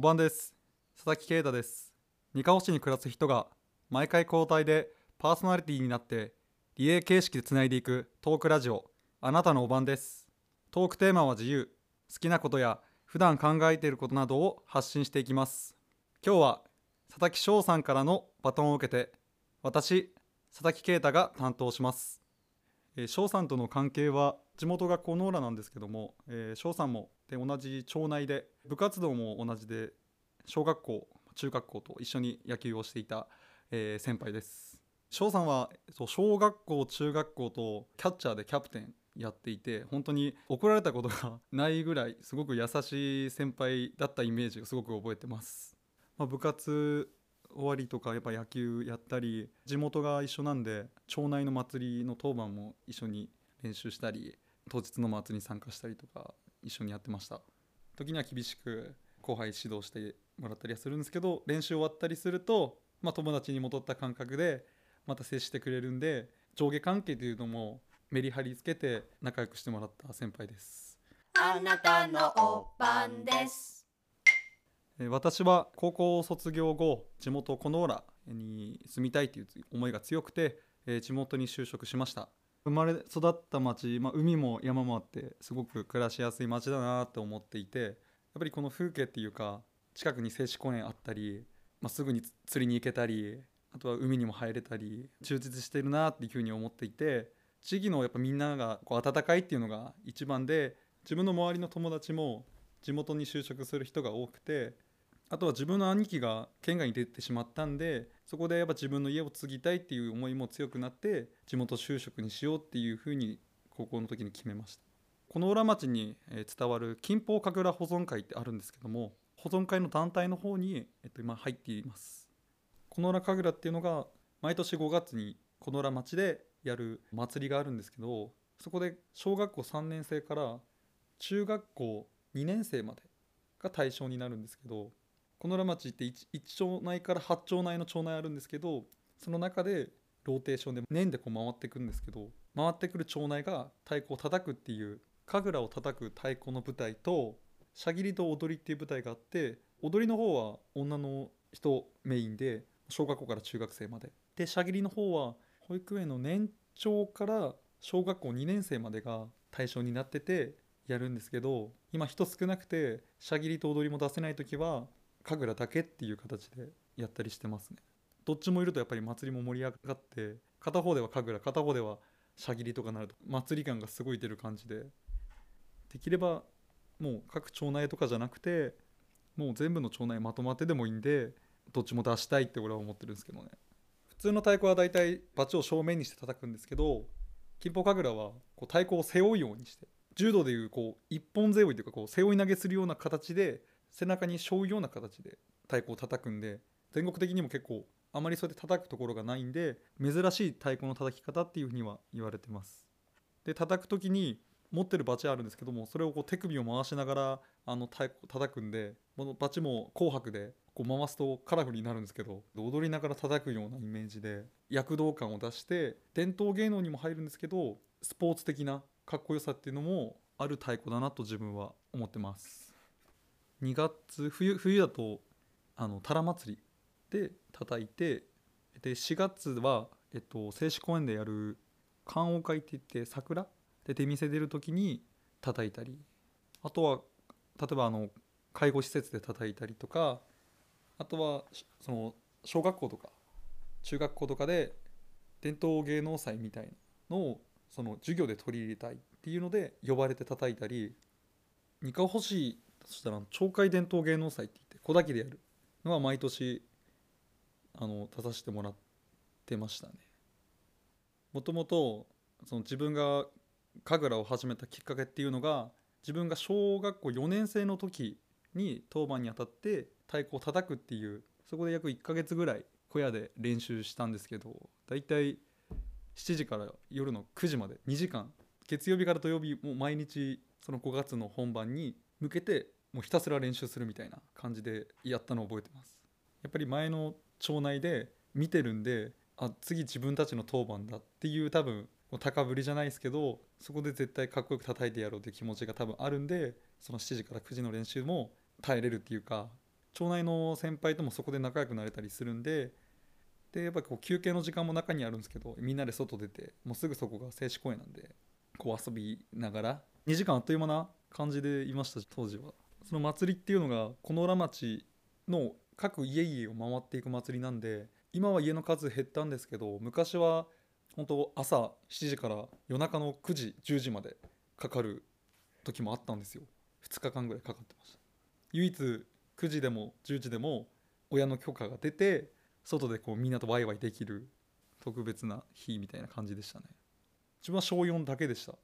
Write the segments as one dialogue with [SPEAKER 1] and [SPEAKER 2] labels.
[SPEAKER 1] おばんです。佐々木啓太です。二カ市に暮らす人が毎回交代でパーソナリティになってリレー形式でつないでいくトークラジオ。あなたのおばんです。トークテーマは自由。好きなことや普段考えていることなどを発信していきます。今日は佐々木翔さんからのバトンを受けて私佐々木啓太が担当します。えー翔さんとの関係は地元がコノーラなんですけども、えー翔さんもで同じ町内で部活動も同じで小学校中学校と一緒に野球をしていた、えー先輩です。翔さんはそう小学校中学校とキャッチャーでキャプテンやっていて本当に怒られたことが ないぐらいすごく優しい先輩だったイメージをすごく覚えてます、まあ、部活終わりとかやっぱ野球やったり地元が一緒なんで町内の祭りの当番も一緒に練習したり当日の祭りに参加したりとか一緒にやってました。時には厳しく後輩指導してもらったりはするんですけど練習終わったりすると、まあ、友達に戻った感覚でまた接してくれるんで上下関係というのもメリハリつけて仲良くしてもらった先輩です。
[SPEAKER 2] あなたのおばんです。
[SPEAKER 1] えー私は高校卒業後地元コノーラに住みたいという思いが強くて、えー地元に就職しました生まれ育った町、まあ、海も山もあってすごく暮らしやすい町だなと思っていてやっぱりこの風景っていうか近くに静止公園あったり、まあ、すぐに釣りに行けたりあとは海にも入れたり充実してるなっていうふうに思っていて地域のやっぱみんながこう温かいっていうのが一番で自分の周りの友達も地元に就職する人が多くてあとは自分の兄貴が県外に出てしまったんでそこでやっぱ自分の家を継ぎたいっていう思いも強くなって地元就職にしようっていうふうに高校の時に決めました。この浦町に伝わる金峰神楽保存会ってあるんですけども保存会の団体の方に、えっと、今入っています。この浦神楽っていうのが毎年5月にこの浦町でやる祭りがあるんですけどそこで小学校3年生から中学校2年生までが対象になるんですけどの浦町って 1, 町内から8町内の町内あるんですけどその中でローテーションで年でこう回ってくんですけど回ってくる町内が太鼓を叩くっていう神楽を叩く太鼓の舞台としゃぎりと踊りっていう舞台があって踊りの方は女の人メインで小学校から中学生まで。でしゃぎりの方は保育園の年長から小学校2年生までが対象になっててやるんですけど今人少なくてしゃぎりと踊りも出せない時は神楽だけっていう形でやったりしてますね。どっちもいるとやっぱり祭りも盛り上がって片方では神楽片方ではしゃぎりとかなると祭り感がすごい出る感じで。できればもう各町内とかじゃなくてもう全部の町内まとまってでもいいんでどっちも出したいって俺は思ってるんですけどね。普通の太鼓はだいたいバチを正面にして叩くんですけど金峰神楽はこう太鼓を背負うようにして柔道でいうこう一本背負いというかこう背負い投げするような形で背中に背負うような形で太鼓を叩くんで全国的にも結構あまりそうやって叩くところがないんで珍しい太鼓の叩き方っていうふうには言われてます。で叩く時に持ってるバチあるんですけどもそれをこう手首を回しながらあの太鼓叩くんでこのバチも紅白でこう回すとカラフルになるんですけど踊りながら叩くようなイメージで躍動感を出して伝統芸能にも入るんですけどスポーツ的なかっこよさっていうのもある太鼓だなと自分は思ってます。2月冬冬だとあのタラ祭りで叩いてで4月は、えっと、静止公園でやる観桜会って言って桜？で出店出る時に叩いたり。あとは例えばあの介護施設で叩いたりとかあとはその小学校とか中学校とかで伝統芸能祭みたいなのをその授業で取り入れたいっていうので呼ばれて叩いたり。三河欲しいそしたら町会伝統芸能祭って言って小滝でやるのは毎年あの出させてもらってましたね。もともとその自分が神楽を始めたきっかけっていうのが自分が小学校4年生の時に当番にあたって太鼓を叩くっていうそこで約1ヶ月ぐらい小屋で練習したんですけどだいたい7時から夜の9時まで2時間月曜日から土曜日も毎日その5月の本番に向けてもうひたすら練習するみたいな感じでやったのを覚えてます。やっぱり前の町内で見てるんであ次自分たちの当番だっていう多分高ぶりじゃないですけどそこで絶対かっこよく叩いてやろうという気持ちが多分あるんでその7時から9時の練習も耐えれるっていうか町内の先輩ともそこで仲良くなれたりするんででやっぱこう休憩の時間も中にあるんですけどみんなで外出てもうすぐそこが静止公園なんでこう遊びながら2時間あっという間な感じでいました当時は。その祭りっていうのがこの浦町の各家々を回っていく祭りなんで今は家の数減ったんですけど昔は本当朝7時から夜中の9時10時までかかる時もあったんですよ。2日間ぐらいかかってました。唯一9時でも10時でも親の許可が出て外でこうみんなとワイワイできる特別な日みたいな感じでしたね。自分は小4だけでした。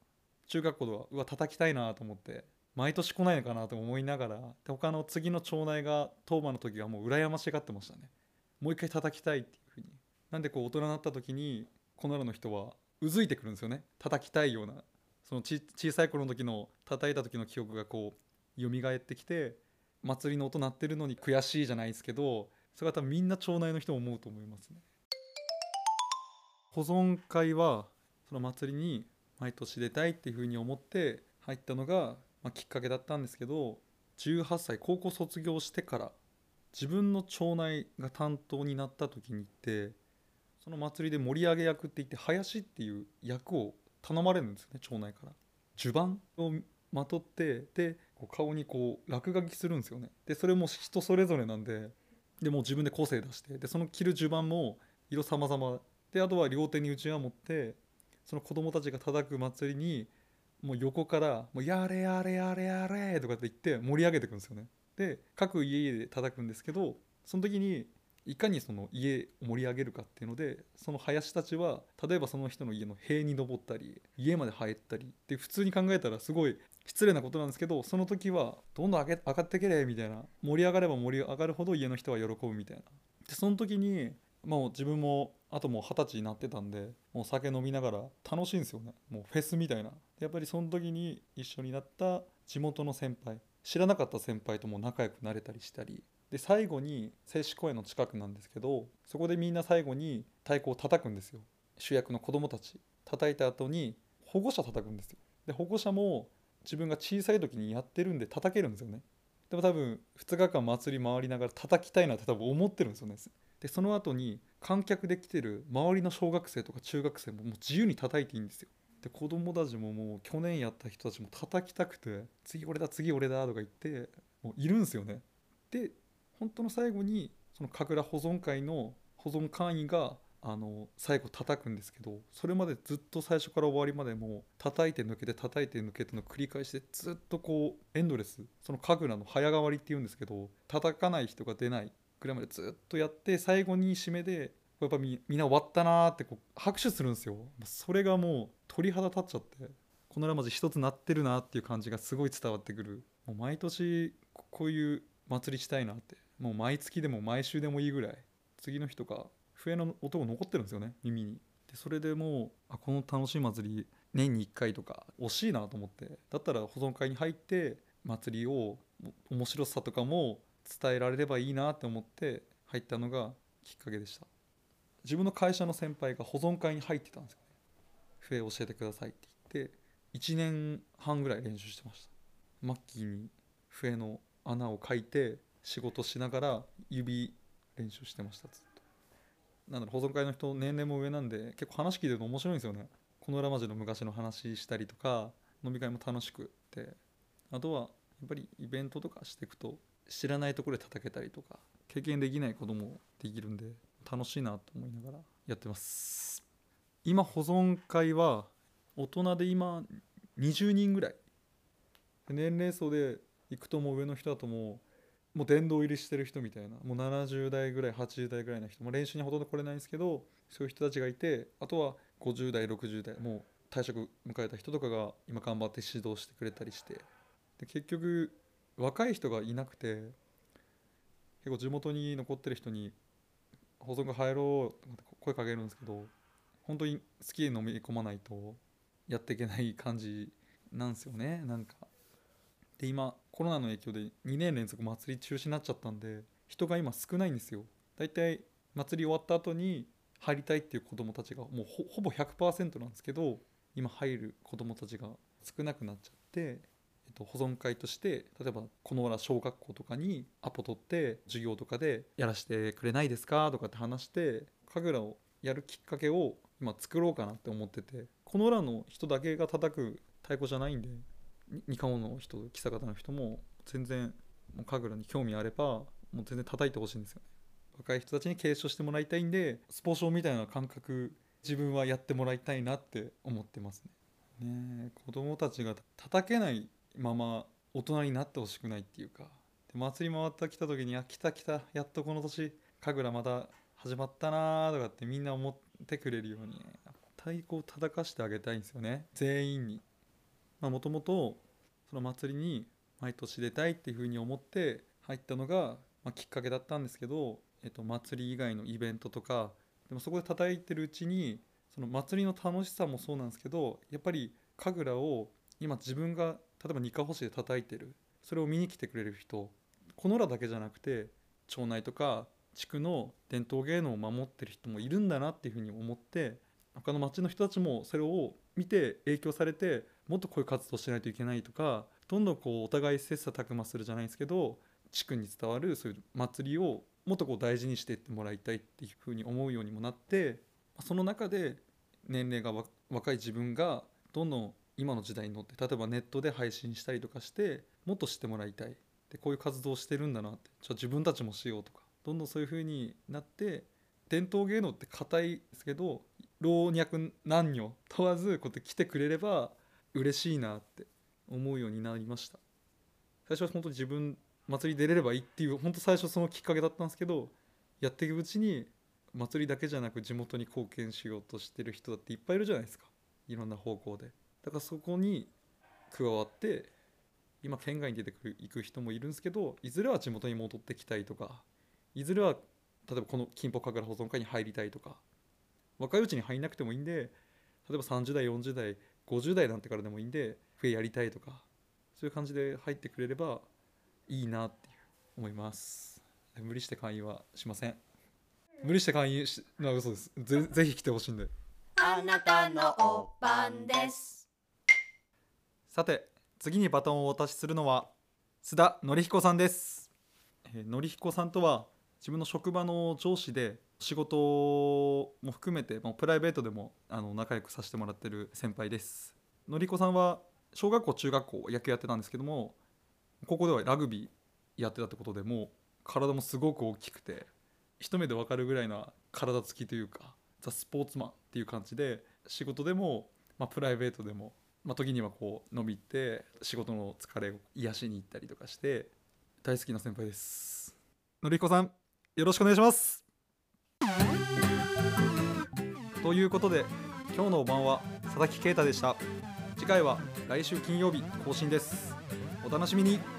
[SPEAKER 1] 中学校ではうわ叩きたいなと思って毎年来ないのかなと思いながらで他の次の町内が当番の時はもう羨ましがってましたね。もう一回叩きたいっていうふうに。なんでこう大人になった時にこのらの人はうずいてくるんですよね。叩きたいような。そのち小さい頃の時の叩いた時の記憶がこう蘇ってきて祭りの音鳴ってるのに悔しいじゃないですけどそれは多分みんな町内の人も思うと思いますね。保存会はその祭りに毎年出たいっていうふうに思って入ったのが、まあ、きっかけだったんですけど18歳高校卒業してから自分の町内が担当になった時に行ってその祭りで盛り上げ役って言って林っていう役を頼まれるんですよね町内から。襦袢をまとってでこう顔にこう落書きするんですよね。でそれも人それぞれなんででも自分で個性出してでその着る襦袢も色様々。であとは両手にうちわ持ってその子供たちが叩く祭りにもう横から「もうやれやれやれやれ」とかって言って盛り上げていくんですよね。で各家々で叩くんですけどその時にいかにその家を盛り上げるかっていうのでその林たちは例えばその人の家の塀に登ったり家まで入ったりで普通に考えたらすごい失礼なことなんですけどその時はどんどん上げ上がってけれみたいな盛り上がれば盛り上がるほど家の人は喜ぶみたいな。でその時にもう自分もあともう二十歳になってたんでもう酒飲みながら楽しいんですよね。もうフェスみたいな。やっぱりその時に一緒になった地元の先輩知らなかった先輩とも仲良くなれたりしたりで最後に静止公園の近くなんですけどそこでみんな最後に太鼓を叩くんですよ。主役の子供たち。叩いた後に保護者叩くんですよ。で保護者も自分が小さい時にやってるんで叩けるんですよね。でも多分2日間祭り回りながら叩きたいなって多分思ってるんですよね。でその後に観客で来てる周りの小学生とか中学生ももう自由に叩いていいんですよ。で子供たちももう去年やった人たちも叩きたくて次俺だ次俺だとか言ってもういるんですよね。で本当の最後にその神楽保存会の保存会員があの最後叩くんですけどそれまでずっと最初から終わりまでも叩いて抜けて叩いて抜けての繰り返しでずっとこうエンドレスその神楽の早変わりっていうんですけど叩かない人が出ない。くらいまでずっとやって最後に締めでやっぱみみんな終わったなーってこう拍手するんですよ。それがもう鳥肌立っちゃってこのラマジ一つなってるなっていう感じがすごい伝わってくる。もう毎年こういう祭りしたいなって。もう毎月でも毎週でもいいぐらい。次の日とか笛の音が残ってるんですよね耳に。でそれでもうあこの楽しい祭り年に1回とか惜しいなと思って。だったら保存会に入って祭りを面白さとかも伝えられればいいなって思って入ったのがきっかけでした。自分の会社の先輩が保存会に入ってたんですよね笛教えてくださいって言って1年半ぐらい練習してました。マッキーに笛の穴を描いて仕事しながら指練習してました。ずっと。なんだろう保存会の人年齢も上なんで結構話聞いてるの面白いんですよね。この裏町の昔の話したりとか飲み会も楽しくって。あとはやっぱりイベントとかしていくと知らないところで叩けたりとか経験できないこともできるんで楽しいなと思いながらやってます。今保存会は大人で今20人ぐらい。年齢層で行くともう上の人だともうもう殿堂入りしてる人みたいなもう70代ぐらい80代ぐらいの人。も練習にほとんど来れないんですけどそういう人たちがいてあとは50代60代もう退職迎えた人とかが今頑張って指導してくれたりして。で結局若い人がいなくて結構地元に残ってる人に「保存が入ろう」って声かけるんですけど本当に好きに飲み込まないとやっていけない感じなんですよねなんか。で今コロナの影響で2年連続祭り中止になっちゃったんで人が今少ないんですよ。だいたい祭り終わった後に入りたいっていう子どもたちがもうほほぼ100%なんですけど今入る子どもたちが少なくなっちゃってと保存会として例えばこのら小学校とかにアポ取って授業とかでやらせてくれないですかとかって話して神楽をやるきっかけを今作ろうかなって思っててこのらの人だけが叩く太鼓じゃないんで二カの人木坂方の人も全然もう神楽に興味あればもう全然叩いてほしいんですよね。若い人たちに継承してもらいたいんでスポーツみたいな感覚自分はやってもらいたいなって思ってますね。ね子供たちが叩けないまま大人になってほしくないっていうかで祭り回ってきた時に「あ来た来たやっとこの年神楽また始まったな」とかってみんな思ってくれるように太鼓を叩かしてあげたいんですよね全員に。もともとその祭りに毎年出たいっていうふうに思って入ったのが、まあ、きっかけだったんですけど、えっと、祭り以外のイベントとかでもそこで叩いてるうちにその祭りの楽しさもそうなんですけどやっぱり神楽を今自分が例えば二カ星で叩いてる。それを見に来てくれる人。このらだけじゃなくて町内とか地区の伝統芸能を守ってる人もいるんだなっていうふうに思って他の町の人たちもそれを見て影響されてもっとこういう活動しないといけないとかどんどんこうお互い切磋琢磨するじゃないですけど地区に伝わるそういう祭りをもっとこう大事にしていってもらいたいっていうふうに思うようにもなってその中で年齢が若い自分がどんどん今の時代に乗って例えばネットで配信したりとかしてもっと知ってもらいたい。でこういう活動をしてるんだなって。じゃあ自分たちもしようとか。どんどんそういうふうになって伝統芸能って硬いですけど老若男女問わずこうやって来てくれれば嬉しいなって思うようになりました。最初は本当に自分祭り出れればいいっていう本当最初そのきっかけだったんですけどやっていくうちに祭りだけじゃなく地元に貢献しようとしてる人だっていっぱいいるじゃないですか。いろんな方向で。だからそこに加わって今県外に出てくる行く人もいるんですけどいずれは地元に戻ってきたいとかいずれは例えばこの金峰神楽保存会に入りたいとか若いうちに入んなくてもいいんで例えば30代40代50代なんてからでもいいんで笛やりたいとかそういう感じで入ってくれればいいなっていう思います。無理して勧誘はしません。無理して勧誘しな嘘です。ぜぜひ来てほしいんで。
[SPEAKER 2] あなたのおばんです。
[SPEAKER 1] さて次にバトンをお渡しするのは須田典彦さんです、えー、彦さんとは自分の職場の上司で仕事も含めてもプライベートでもあの仲良くさせてもらってる先輩です。典彦さんは小学校中学校野球やってたんですけども高校ではラグビーやってたってことでもう体もすごく大きくて一目で分かるぐらいな体つきというかザ・スポーツマンっていう感じで仕事でも、まあ、プライベートでも、まあ、時にはこう伸びて仕事の疲れを癒しに行ったりとかして大好きな先輩です。のりこさんよろしくお願いします。ということで今日のお晩は佐々木啓太でした。次回は来週金曜日更新です。お楽しみに。